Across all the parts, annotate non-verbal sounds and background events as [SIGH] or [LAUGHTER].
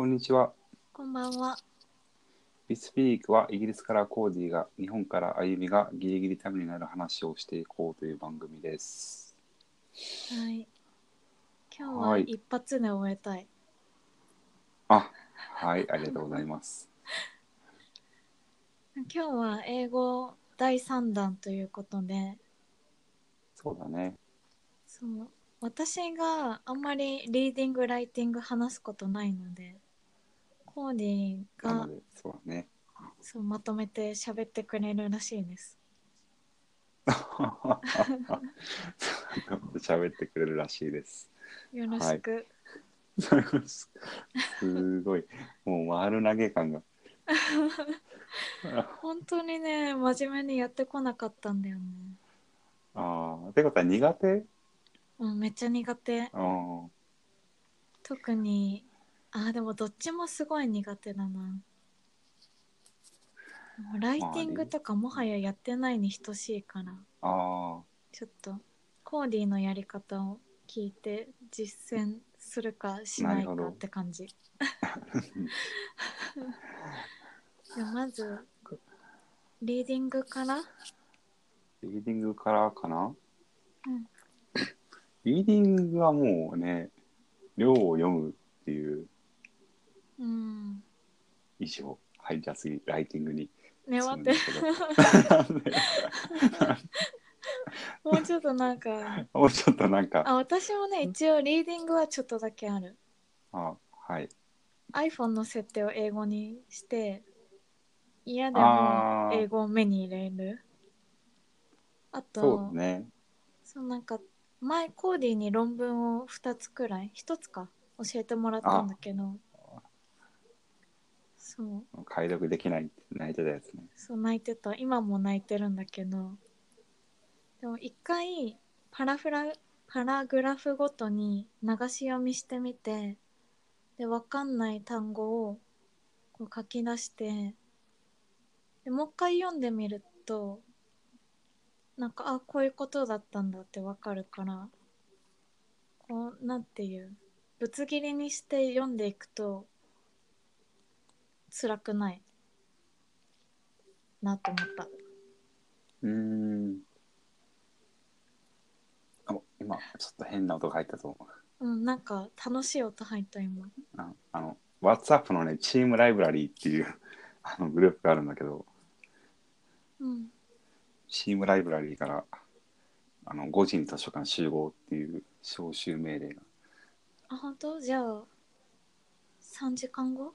こんにちは。こんばんは。We Speak はイギリスからコーディが日本から歩みがギリギリためになる話をしていこうという番組です。はい。今日ははい一発で終えたい。あ、はい、ありがとうございます。[LAUGHS] 今日は英語第3弾ということで、そうだね。そう私があんまりリーディングライティング話すことないので、コーディがそうだね。そうまとめて喋ってくれるらしいです。喋ってくれるらしいです。よろしく。[LAUGHS] すごい。もう丸投げ感が。[LAUGHS] 本当にね、真面目にやってこなかったんだよね。ああ、ってことは苦手？うん、めっちゃ苦手。特にあーでもどっちもすごい苦手だな。もうライティングとかもはややってないに等しいから。あちょっとコーディのやり方を聞いて実践するかしないかって感じ。[LAUGHS] でまずリーディングから。リーディングからかな？うん。リーディングはもうね、量を読むっていううん。以上、はい、じゃあ次、ライティングにね待ってもうちょっとなんか。[LAUGHS] もうちょっとなんか、あ私もね一応リーディングはちょっとだけある。あはい。iPhone の設定を英語にして嫌であー。も英語を目に入れる。あとそうだね。そうなんか前コーディに論文を2つくらい1つか教えてもらったんだけどそう。解読できないって泣いてたやつね。そう泣いてた。今も泣いてるんだけど。でも一回パラフラパラグラフごとに流し読みしてみてで分かんない単語をこう書き出してでもう一回読んでみるとなんかあこういうことだったんだって分かるからこうなんていうぶつ切りにして読んでいくと辛くないなと思った。うーん。あ今、ちょっと変な音が入ったと思う。うん、なんか楽しい音入った今。ああの、WhatsApp のね、チームライブラリーっていう [LAUGHS] あのグループがあるんだけど、うん。チームライブラリーからあの5時に図書館集合っていう招集命令があ、本当？じゃあ、3時間後？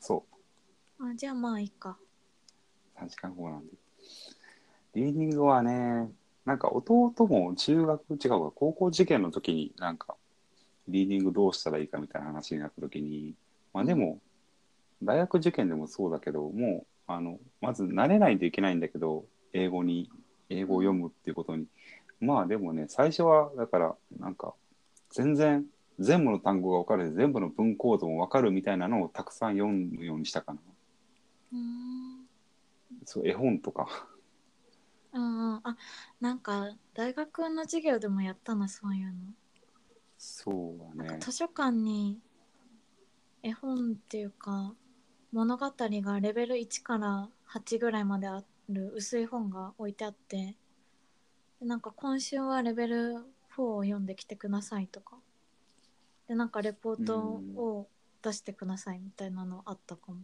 そあ、じゃあまあいいか。う3時間後なんで。リーディングはねなんか弟も中学違うか高校受験の時になんかリーディングどうしたらいいかみたいな話になった時にまあでも大学受験でもそうだけどもうあのまず慣れないといけないんだけど英語に英語を読むっていうことに。まあでもね最初はだからなんか全然全部の単語が分かるし全部の文構造も分かるみたいなのをたくさん読むようにしたかなうーん。そう絵本とかうんうん。あ、なんか大学の授業でもやったな、そういうの。そうだね図書館に絵本っていうか、物語がレベル1から8ぐらいまである薄い本が置いてあって、でなんか今週はレベル4を読んできてくださいとか。で、なんかレポートを出してくださいみたいなのあったかも。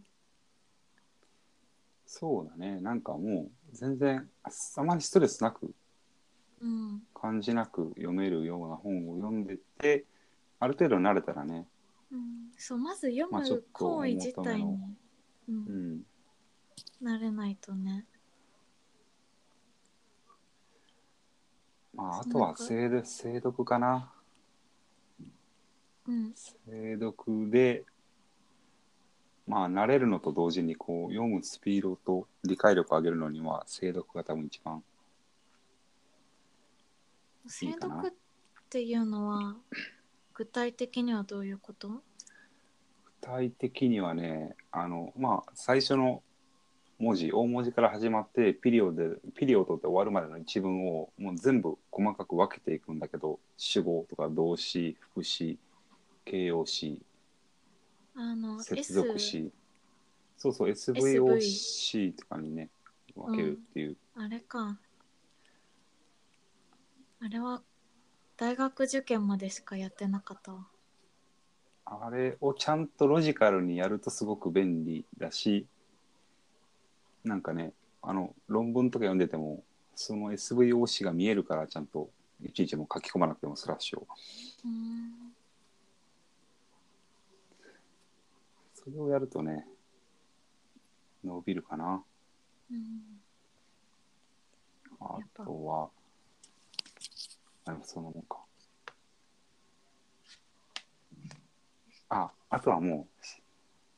そうだねなんかもう全然あまりストレスなくうん。感じなく読めるような本を読んでてある程度慣れたらね、うん、そう、まず読む行為自体に、う、うんん、慣れないとね。まああとは精読精読かなうん。精読でまあ慣れるのと同時にこう読むスピードと理解力を上げるのには精読が多分一番精読っていうのは具体的にはどういうこと？具体的にはねあのまあ最初の文字大文字から始まってピリオドピリオドで終わるまでの一文をもう全部細かく分けていくんだけど主語とか動詞副詞形容詞あの接続詞そうそう SVOC とかにね分けるっていう、あれか。あれは大学受験までしかやってなかったわ。あれをちゃんとロジカルにやるとすごく便利だしなんかねあの論文とか読んでてもその SVOC が見えるからちゃんといちいちもう書き込まなくてもスラッシュを。うーんそれをやるとね伸びるかな。うん。あとはあでもそのもんか。ああとはもう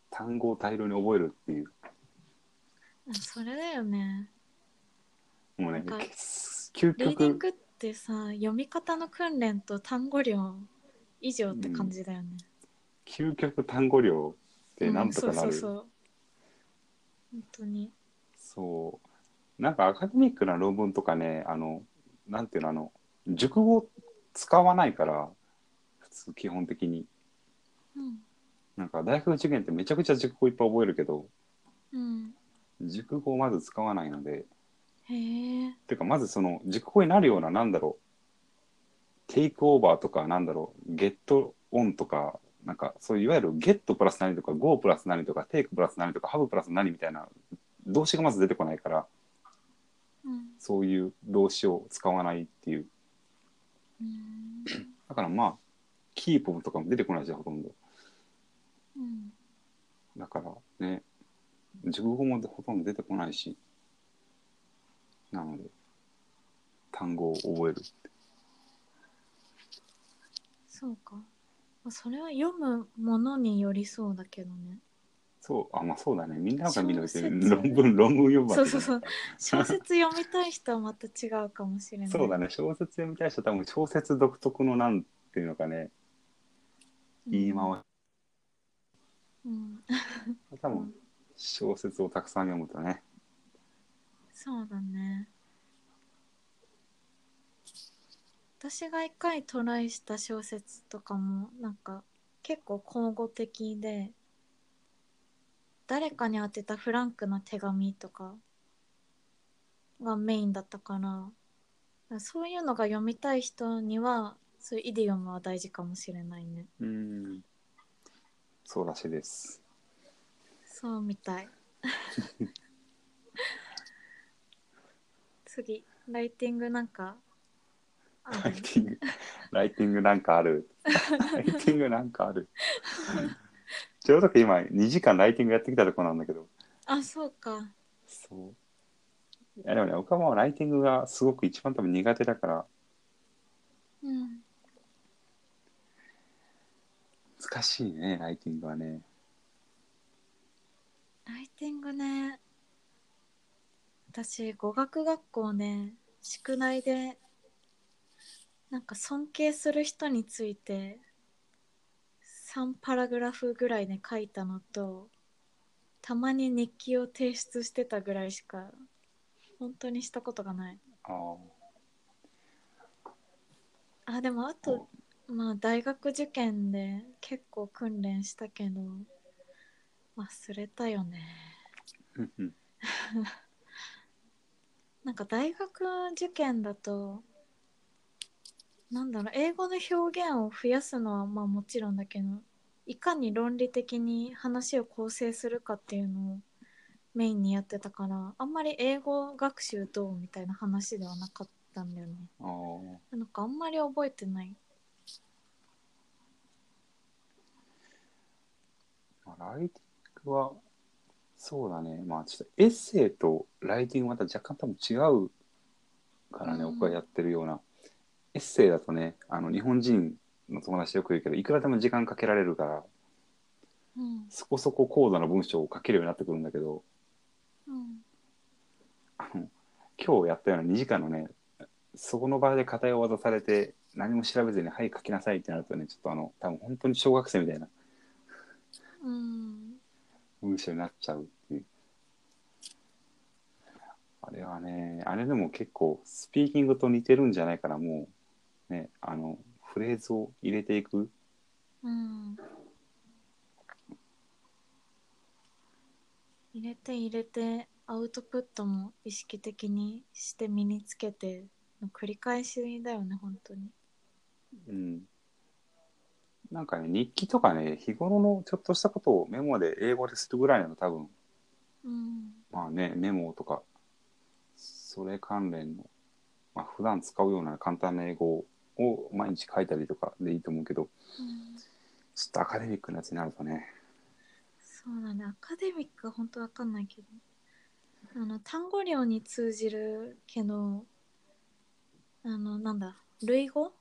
単語を大量に覚えるっていう。あそれだよね。もうね究リーディン極グってさ読み方の訓練と単語量以上って感じだよね、究極単語量でなんとかなる、うん、そうそうそう。本当に。そう。なんかアカデミックな論文とかねあのなんていうのあの熟語使わないから普通基本的に。うん。なんか大学受験ってめちゃくちゃ熟語いっぱい覚えるけどうん。熟語をまず使わないので。へえ。てかまずその熟語になるようななんだろうテイクオーバーとかなんだろうゲットオンとかなんかそういういわゆるゲットプラス何とかゴープラス何とかテイクプラス何とかハブプラス何みたいな動詞がまず出てこないからうん。そういう動詞を使わないっていう。うん。だからまあキープとかも出てこないじゃんほとんど。うん。だからね熟語もほとんど出てこないしなので単語を覚えるそうか。まあそれは読むものによりそうだけどね。そうあまあそうだね。みんながみんな別に小説。論文論文読むそうそうそう。[LAUGHS] 小説読みたい人はまた違うかもしれない。そうだね。小説読みたい人は多分小説独特のなんていうのかね。言い回うん。し多分小説をたくさん読むとね。[LAUGHS] そうだね私が一回トライした小説とかもなんか結構口語的で誰かに宛てたフランクな手紙とかがメインだったからそういうのが読みたい人にはそういうイディオムは大事かもしれないね。うん。そうらしいです。そうみたい。[LAUGHS] 次ライティングなんかあライるティング。ライティングなんかある。ライティングなんかある。ちょうど今2時間ライティングやってきたとこなんだけど。あそうか。そう。いやでもね岡間はライティングがすごく一番多分苦手だから。うん。難しいねライティングはね。ライティングね。私語学学校ね宿題でなんか尊敬する人について3パラグラフぐらいで書いたのとたまに日記を提出してたぐらいしか本当にしたことがない。ああでもあとまあ大学受験で結構訓練したけど忘れたよね。[LAUGHS] なんか大学受験だとなんだろう英語の表現を増やすのはまあもちろんだけどいかに論理的に話を構成するかっていうのをメインにやってたからあんまり英語学習どうみたいな話ではなかったんだよね。なんかあんまり覚えてない。まあライティングはそうだね。まあちょっとエッセイとライティングまた若干多分違うからね、うん。僕がやってるようなエッセイだとねあの日本人の友達よく言うけどいくらでも時間かけられるからうんそこそこ高度な文章を書けるようになってくるんだけどうん。あの今日やったような2時間のねそこの場で課題を渡されて何も調べずに「はい書きなさい」ってなるとねちょっとあの多分本当に小学生みたいなうん。文章になっちゃうっていう。あれはねあれでも結構スピーキングと似てるんじゃないかなもうねあのフレーズを入れていく。うん。入れて入れてアウトプットも意識的にして身につけての繰り返しだよね本当に。うん。なんかね、日記とかね、日頃のちょっとしたことをメモで英語でするぐらいなの多分、うん。まあね、メモとか、それ関連の、まあ普段使うような簡単な英語を毎日書いたりとかでいいと思うけど、うん。ちょっとアカデミックなやつになるとね、そうだね。アカデミックは本当わかんないけど。あの単語量に通じるけどあのなんだ類語？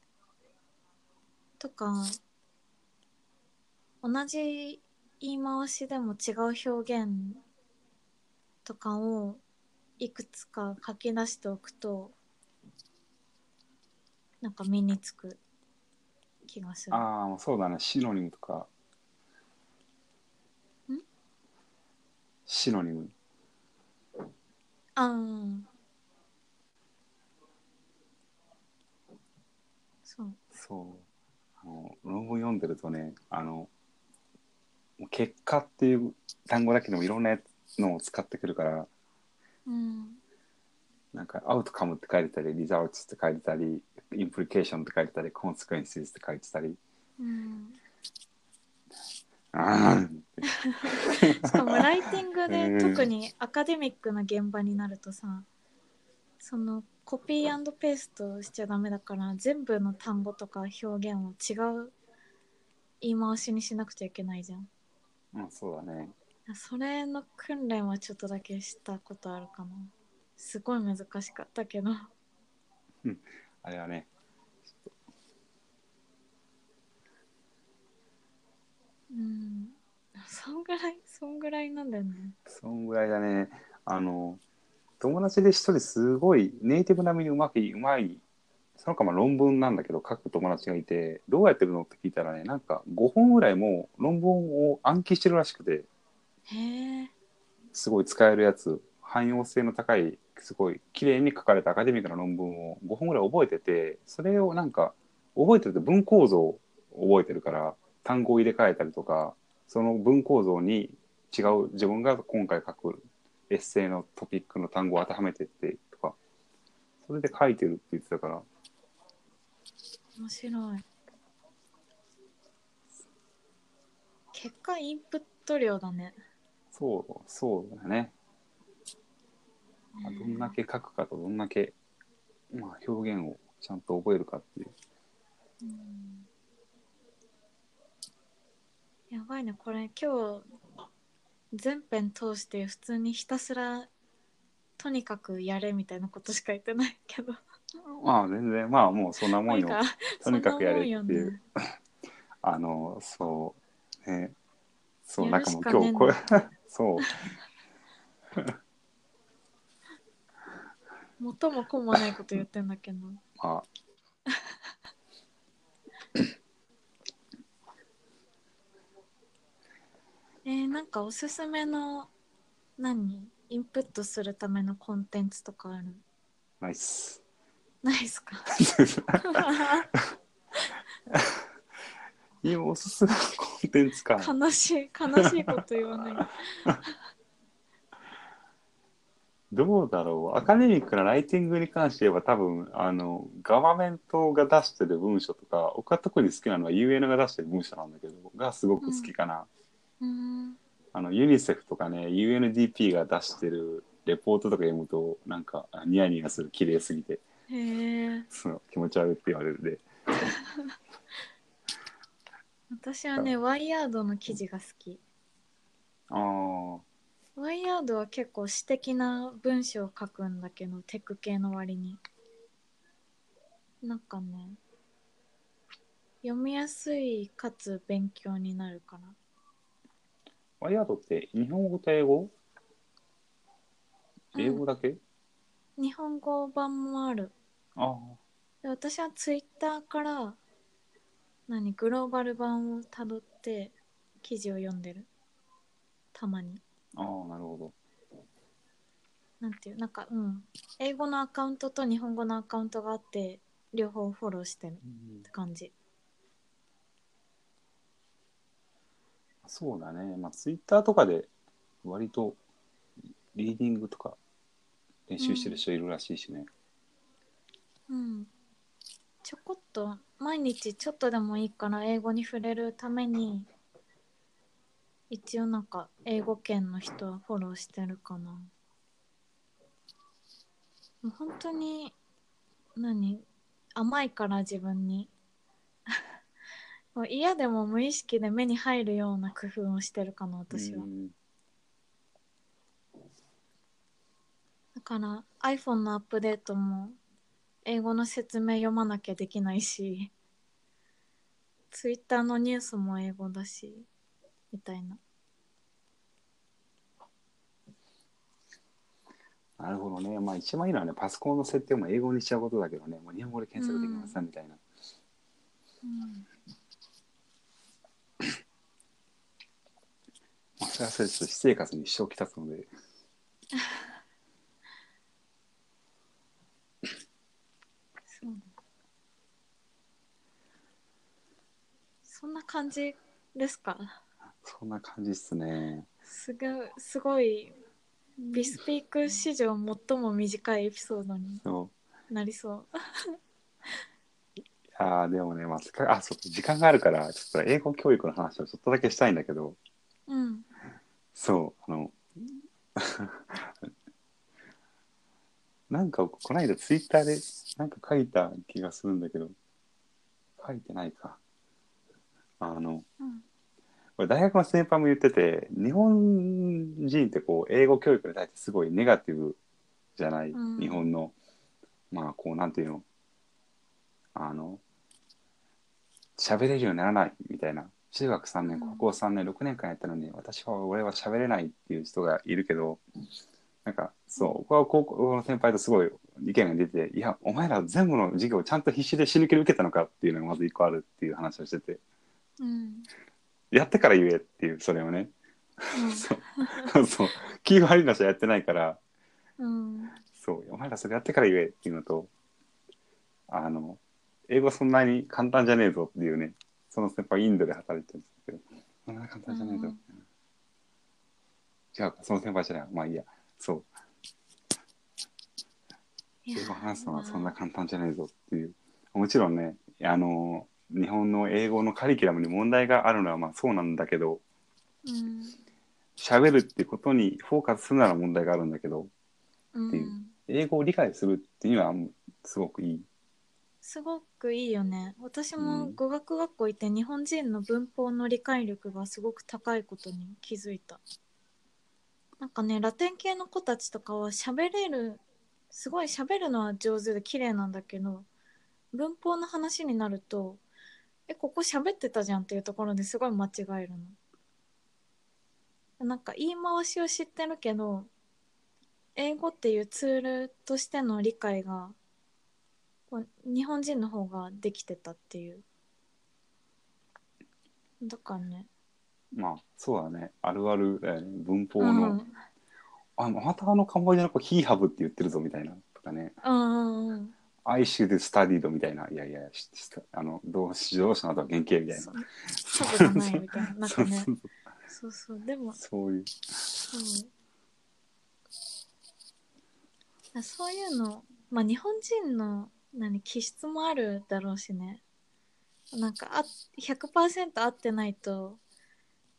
とか同じ言い回しでも違う表現とかをいくつか書き出しておくとなんか身につく気がする。ああ、そうだね、シノニムとか。ん？シノニム。あーそう。そう。あの、論文読んでるとね、あの、結果っていう単語だけでもいろんなやつのを使ってくるから、うん。なんか、アウトカムって書いてたり、リザルツって書いてたり、インプリケーションって書いてたり、コンセクエンスって書いてたり、うん。あしかもライティングうんで特にアカデミックな現場になるとさそのコピーペーストしちゃダメだから全部の単語とか表現を違う言い回しにしなくちゃいけないじゃんあ、うん、そうだね。それの訓練はちょっとだけしたことあるかなすごい難しかったけど。あれはね、うん。そんぐらいそんぐらいなんだよね。そんぐらいだね。あの、友達で一人すごいネイティブ並みにうまくい、うまい、そのかまあ論文なんだけど書く友達がいて、どうやってるのって聞いたらね、なんか5本ぐらいもう論文を暗記してるらしくて、へえすごい使えるやつ、汎用性の高い、すごい綺麗に書かれたアカデミックな論文を5本ぐらい覚えてて、それをなんか、覚えてると文構造を覚えてるから、単語を入れ替えたりとか、その文構造に違う自分が今回書くエッセイのトピックの単語を当てはめてってとか、それで書いてるって言ってたから、面白い。結果インプット量だね。そう、そうだね。まあどんだけ書くかとどんだけ、まあ、表現をちゃんと覚えるかっていう。うん。やばいね。これ今日全編通して普通にひたすらとにかくやれみたいなことしか言ってないけど。まあ全然、まあもうそんなもんよ。とにかくやれっていう。ね。[LAUGHS] あの、そう、ね、そう、やなんかもう今日これ、[LAUGHS] そう、元も子もないこと言ってんだけど。まあ、[LAUGHS] えー、なんかおすすめの何？インプットするためのコンテンツとかある？ナイス。ないっすか？[LAUGHS] 今おすすめのコンテンツか。悲しい悲しいこと言わない [LAUGHS] どうだろう。アカデミックなライティングに関して言えば多分、あの、ガバメントが出してる文章とか、僕が特に好きなのは UN が出してる文章なんだけど、がすごく好きかな。うんあの、ユニセフとかね、UNDP が出してるレポートとか読むと、なんか、あニヤニヤする、綺麗すぎて、へえそう気持ち悪いって言われるで。[LAUGHS] 私はねワイヤードの記事が好きああ、ワイヤードは結構詩的な文章を書くんだけどテク系の割に。なんかね読みやすいかつ勉強になるかな。ワイヤードって日本語と英語？英語だけ、日本語版もある。あで私はツイッターから何グローバル版をたどって記事を読んでる。たまに。あ、ああ、なるほど。なんていうなんかうん英語のアカウントと日本語のアカウントがあって両方フォローしてるって感じそうだね。まあ、ツイッターとかで割とリーディングとか練習してる人いるらしいしね。うんちょこっと毎日ちょっとでもいいから英語に触れるために一応なんか英語圏の人はフォローしてるかな。もう本当に何？甘いから自分に。[LAUGHS] もう嫌でも無意識で目に入るような工夫をしてるかな私は。うんだから iPhone のアップデートも英語の説明読まなきゃできないし Twitter のニュースも英語だしみたいな。なるほどね。まあ一番いいのはね、パソコンの設定も英語にしちゃうことだけどね、もう日本語で検索できませんみたいな。うん。まあ、それはそれちょっと私生活に支障をきたすので、そうだそんな感じですか？そんな感じっすね。すごいすごいビスピーク史上最も短いエピソードにそう。なりそう。[LAUGHS] ああ、でもね、まあ、せっかくあ、そう、時間があるから、ちょっと英語教育の話をちょっとだけしたいんだけど、うん。そう、あの、なんか、この間ツイッターでなんか書いた気がするんだけど、書いてないか。あの、うんこれ大学の先輩も言ってて、日本人ってこう、英語教育に対してすごいネガティブじゃない、うん。日本の、まあ、こう、なんていうの、あの、喋れるようにならない？みたいな。中学3年、うん。高校3年、6年間やったのに、私は、俺は喋れないっていう人がいるけど、なんか、そう、僕は高校の先輩とすごい意見が出て、いや、お前ら全部の授業をちゃんと必死で死ぬ気で受けたのかっていうのがまず一個あるっていう話をしてて、うんやってから言えっていう、それをね。そう、[LAUGHS] そう、気が悪いなしはやってないから、うんそう、お前らそれやってから言えっていうのと、あの、英語そんなに簡単じゃねえぞっていうね、その先輩インドで働いてるんですけど、そんな簡単じゃねえぞ。うん違うか、その先輩じゃない。まあいいや。そう。英語話すのはそんな簡単じゃねえぞっていう。もちろんね、あの、日本の英語のカリキュラムに問題があるのはまあそうなんだけど、うん。喋るっていうことにフォーカスするなら問題があるんだけど、うんっていう。英語を理解するっていうのはすごくいい。すごくいいよね。私うん。も語学学校行って日本人の文法の理解力がすごく高いことに気づいた。なんかねラテン系の子たちとかは喋れるすごい喋るのは上手で綺麗なんだけど文法の話になるとえここ喋ってたじゃんっていうところですごい間違えるのなんか言い回しを知ってるけど英語っていうツールとしての理解がこう日本人の方ができてたっていうだからねまあそうだね。あるあるだよね。文法うの、んあ、またあのカンボジアの子ヒーハブって言ってるぞみたいな。とかね。うんうんうん I should study みたいな。いやいや、ししあの、動詞動詞の後は原型みたいな。そうじゃないみたいななんかねそうそうでもそういう。そうあそういうのまあ日本人の何気質もあるだろうしねなんかあ100%合ってないと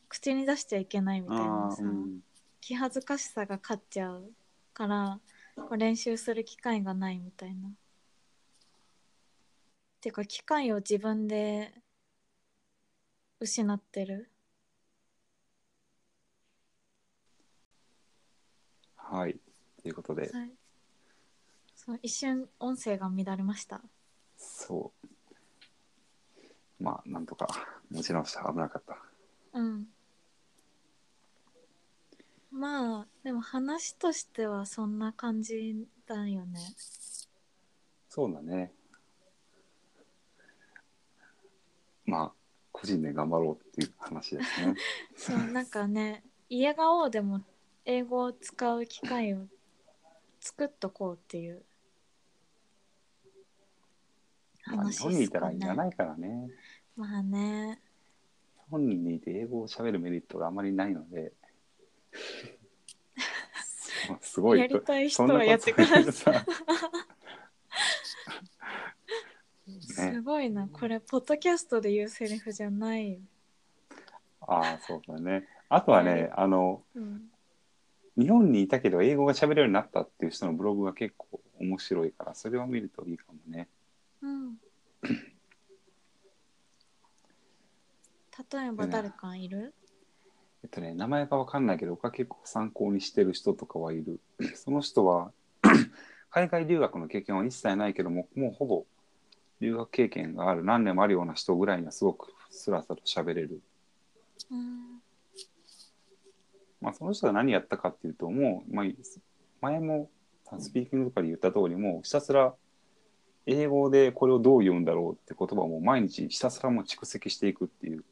口に出しちゃいけないみたいなさ、うん。気恥ずかしさが勝っちゃうからこう練習する機会がないみたいな。っていうか機会を自分で失ってる。はい。ということで、はい、そう一瞬音声が乱れました。そう。まあ、なんとか持ち直した。危なかった。うん。まあでも話としてはそんな感じだよね。そうだね。まあ、個人で頑張ろうっていう話ですね。[LAUGHS] そうなんかね家が王でも英語を使う機会を作っとこうっていうまあ、話日本にいたらいらないからね。まあね日本にいて英語を喋るメリットがあまりないので。[LAUGHS] [LAUGHS] すごい。やりたい人はやってくださいさすね、ごいな。これポッドキャストで言うセリフじゃないよ、ああ、そうだね。あとはね、あの、うん、日本にいたけど英語が喋れるようになったっていう人のブログが結構面白いから、それを見るといいかもね。うん、例えば誰かいる？えっとね、名前がわかんないけど、僕は結構参考にしてる人とかはいる。その人は、[LAUGHS] 海外留学の経験は一切ないけども、もうほぼ留学経験がある、何年もあるような人ぐらいにはすごくスラスラと喋れる。うんまあ、その人が何やったかっていうと、もう、まあ、前もスピーキングとかで言った通り、もうひたすら英語でこれをどう言うんだろうって言葉をもう毎日ひたすらもう蓄積していくっていう。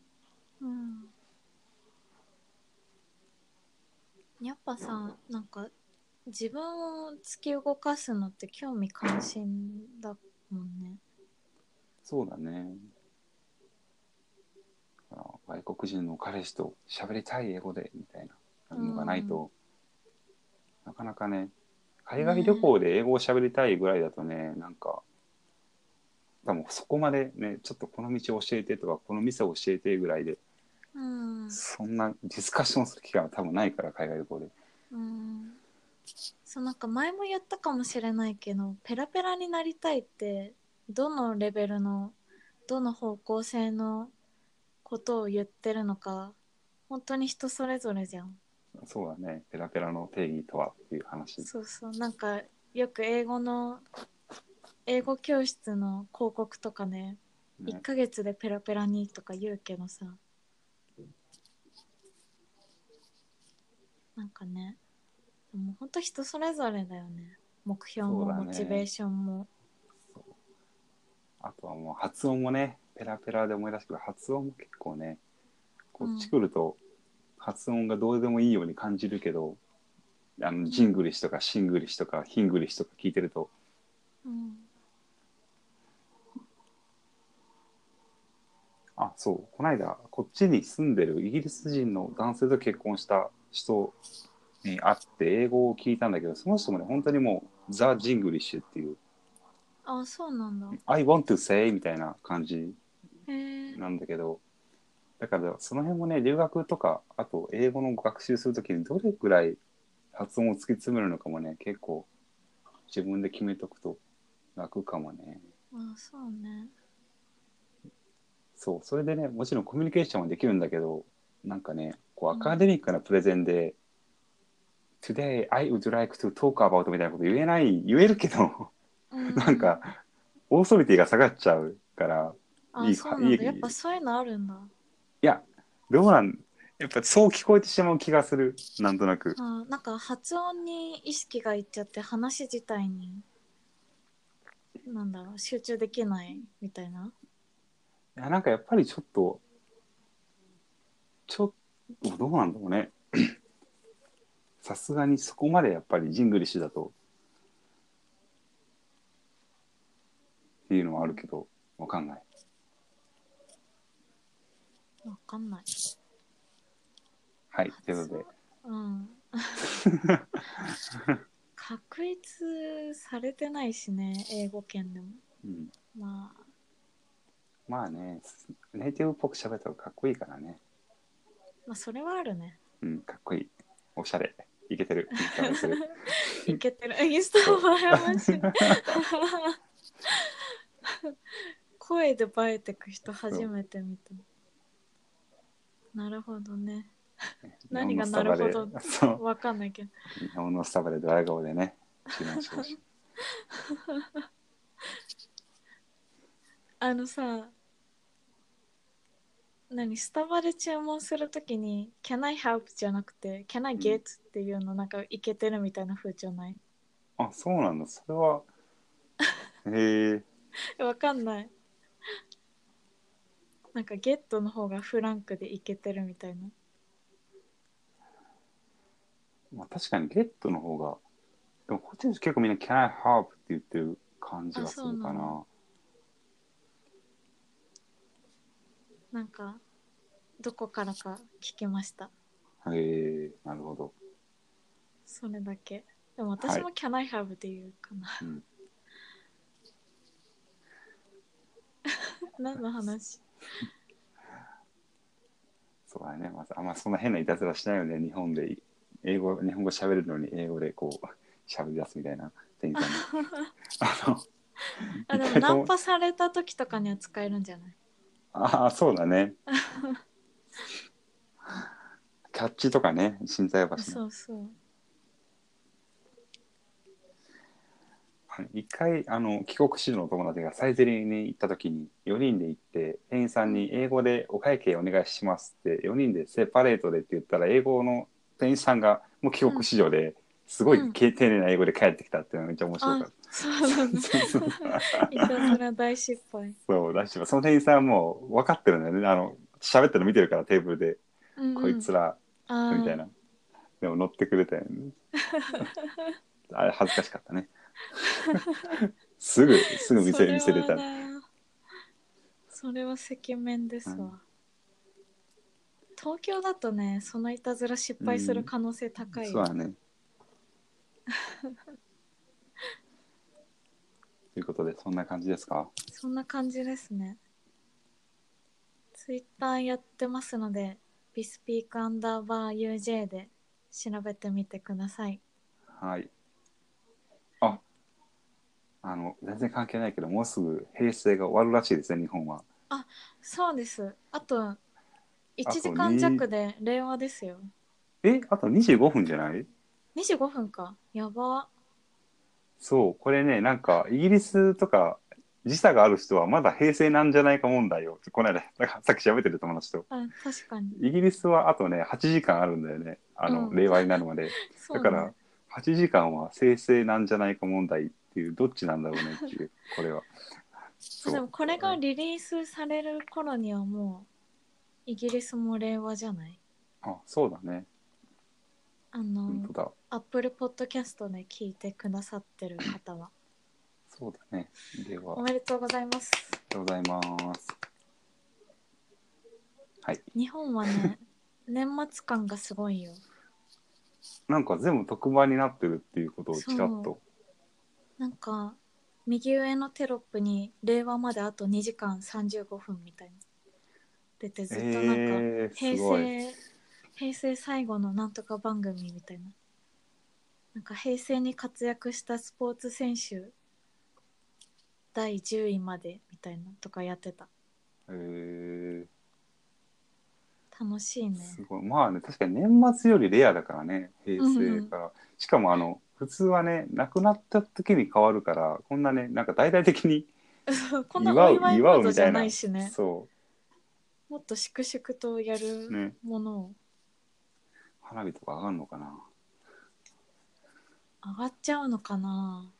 うんやっぱさなんか自分を突き動かすのって興味関心だもんねそうだね。だから外国人の彼氏と喋りたい英語でみたいなのがないと、なかなかね、海外旅行で英語を喋りたいぐらいだとね、なんか、多分そこまでね、ちょっとこの道を教えてとか、この店を教えてぐらいで、うんそんなディスカッションする機会は多分ないから、海外旅行で。うんそうなんか前も言ったかもしれないけどペラペラになりたいってどのレベルのどの方向性のことを言ってるのか本当に人それぞれじゃん。そうだね、ペラペラの定義とはっていう話。そうそう。なんかよく英語の英語教室の広告とかね1ねヶ月でペラペラにとか言うけどさ。なんかねもうほんと人それぞれだよね。目標もモチベーションもあとはもう発音もね、ペラペラで思い出すけど、発音も結構ね、こっちうん来ると発音がどうでもいいように感じるけど、あのジングリッシュとかシングリッシュとかヒングリッシュとか聞いてると、うん。あ、そう、この間、こっちに住んでるイギリス人の男性と結婚した人に会って英語を聞いたんだけど、その人もね、本当にもう、ザ・ジングリッシュっていう、あそうなんだ。I want to say みたいな感じへえなんだけど、だからその辺もね、留学とか、あと英語の学習するときにどれくらい発音を突き詰めるのかもね、結構自分で決めとくと楽かもね。あそうね。そう、それでね、もちろんコミュニケーションはできるんだけど、なんかね、こうアカデミックなプレゼンで、Today I would like to talk about みたいなこと言えない、言えるけど、うんなんか、オーソリティが下がっちゃうから、いいあそうなんいい。だやっぱそういうのあるんだ。いや、どうなん、やっぱそう聞こえてしまう気がする、なんとなく。あなんか発音に意識がいっちゃって話自体になんだろう集中できないみたいな。いや、なんかやっぱりちょっと、ちょっと、どうなんだろうね。[CLEARS THROAT] さすがにそこまでやっぱりジングリッシュだと、っていうのはあるけど、わかんない。わかんない。はい、ということで、う。ん。[LAUGHS] 確立されてないしね英語圏でも。うん、まあ。まあね、ネイティブっぽく喋った方がかっこいいからね。まあそれはあるね。うん、かっこいい。おしゃれ。いけてる。いけてる。インスタ映えまし。い [LAUGHS] [LAUGHS] 声で映えてく人初めて見たなるほどね何がなるほど日本のスタバでそう。わかんないけど日本のスタバでドヤ顔でね。[LAUGHS] あのさ何スタバで注文するときに「Can I help?」じゃなくて「Can I get?」っていうのなんかいけてるみたいな風潮ない？あ、そうなんだ。それは。[LAUGHS] へえ。[LAUGHS] わかんないなんかゲットの方がフランクでいけてるみたいなまあ、確かにゲットの方が。でもこっちの人結構みんな Can I help? って言ってる感じがするかなな。なんかどこからか聞きましたへえ、なるほど。それだけでも私も Can I have で言うかな、うん何の話？[LAUGHS] そうだね。まず、あんまそんな変ないたずらしないよね。日本で、英語、日本語喋るのに英語でこう、喋り出すみたいな店員さんに。[LAUGHS] あの、あでもナンパされた時とかには使えるんじゃない？ああ、そうだね。[LAUGHS] キャッチとかね、心斎橋の。そうそう一回あの帰国子女の友達がサイゼリヤに行った時に4人で行って店員さんに英語で「お会計お願いします」って4人でセパレートでって言ったら英語の店員さんがもう帰国子女ですごいうん丁寧な英語で帰ってきたっていうのがめっちゃ面白かっそうなんだた。そうそういたずら大失敗、そうだしその店員さんはもう分かってるんだよね。あの喋ってるの見てるからテーブルで、うんうん。こいつらみたいな。でも乗ってくれたよね。[LAUGHS] あれ恥ずかしかったね [LAUGHS] すぐすぐ店見せれた。それは赤面ですわ、うん。東京だとねそのいたずら失敗する可能性高いよ、そうだね。[LAUGHS] ということで、そんな感じですか？そんな感じですね。ツイッターやってますのでビスピークアンダーバー UJ で調べてみてください。はい。あ、あの、全然関係ないけど、もうすぐ平成が終わるらしいですね、日本は。そうです。あと1あと時間弱で令和ですよ。え、あと25分じゃない？25分か。やば。そう、これね、なんか、イギリスとか、時差がある人はまだ平成なんじゃないか問題を、この間、だからさっき喋ってる友達と。あ確かに。イギリスはあとね、8時間あるんだよね。あの、うん。令和になるまで。[LAUGHS] そうね。だから、8時間は生成なんじゃないか問題っていう、どっちなんだろうねっていう、これは。そうでもこれがリリースされる頃にはもうイギリスも令和じゃない？あ、そうだね。あの。アップルポッドキャストで聞いてくださってる方は [COUGHS] そうだね。では、おありめでとうございますがとうございます。はい。日本はね [COUGHS] 年末感がすごいよなんか全部特番になってるっていうことをちらっと。なんか右上のテロップに令和まであと2時間35分みたいな。出てずっとなんか、えー、平。成平成最後のなんとか番組みたいな。なんか平成に活躍したスポーツ選手第10位までみたいなとかやってた。え楽しいねー、すごい。まあね、確かに年末よりレアだからね、平成から。しかも、あの、普通はね、亡くなった時に変わるから、こんなね、なんか大々的に [LAUGHS] こんな祝うお祝いモ祝うみたいな。ないしねそもっと粛々とやう。るね。ものを花火とか上がるのかな。上がっちゃうのかな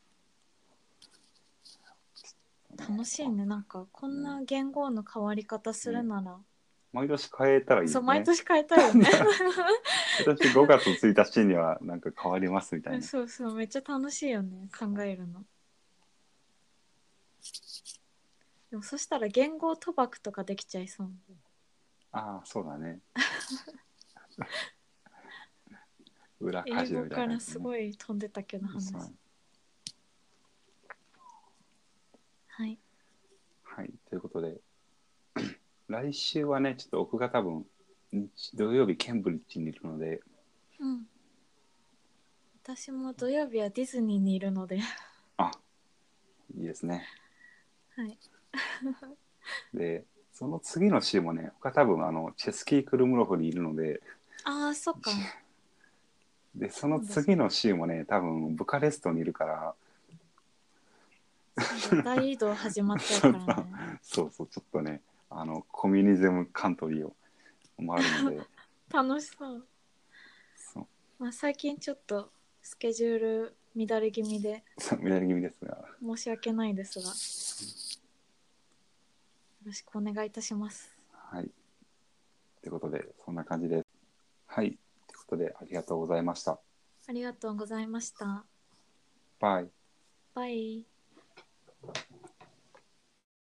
楽しいねなんかこんな言語の変わり方するなら、毎年変えたらいいよね。そう毎年変えたいよね。[LAUGHS] 今年5月1日にはなんか変わりますみたいな。そうそうめっちゃ楽しいよね考えるの。でもそしたら言語賭博とかできちゃいそう。ああ、そうだね。[LAUGHS] 裏カ英ジノ語からみたいなやつね、すごい飛んでたけど話。はい。はい、ということで、来週はね、ちょっと僕が多分、日土曜日ケンブリッジにいるので、うん。私も土曜日はディズニーにいるので。あいいですね。はい。[LAUGHS] で、その次の週もね、僕は多分あのチェスキー・クルムロフにいるので、ああそっか。[LAUGHS] で、その次の週もね、多分ブカレストにいるから、大移動始まっちゃうからね。[LAUGHS] そうそう、ちょっとね、あの、コミュニズムカントリーを回るので、[LAUGHS] 楽しそう、そう、まあ、最近ちょっとスケジュール乱れ気味で。そう乱れ気味ですが、申し訳ないですが。よろしくお願いいたします。はい。ということで、そんな感じです。はい。ということで、ありがとうございました。ありがとうございました。バイ。バイ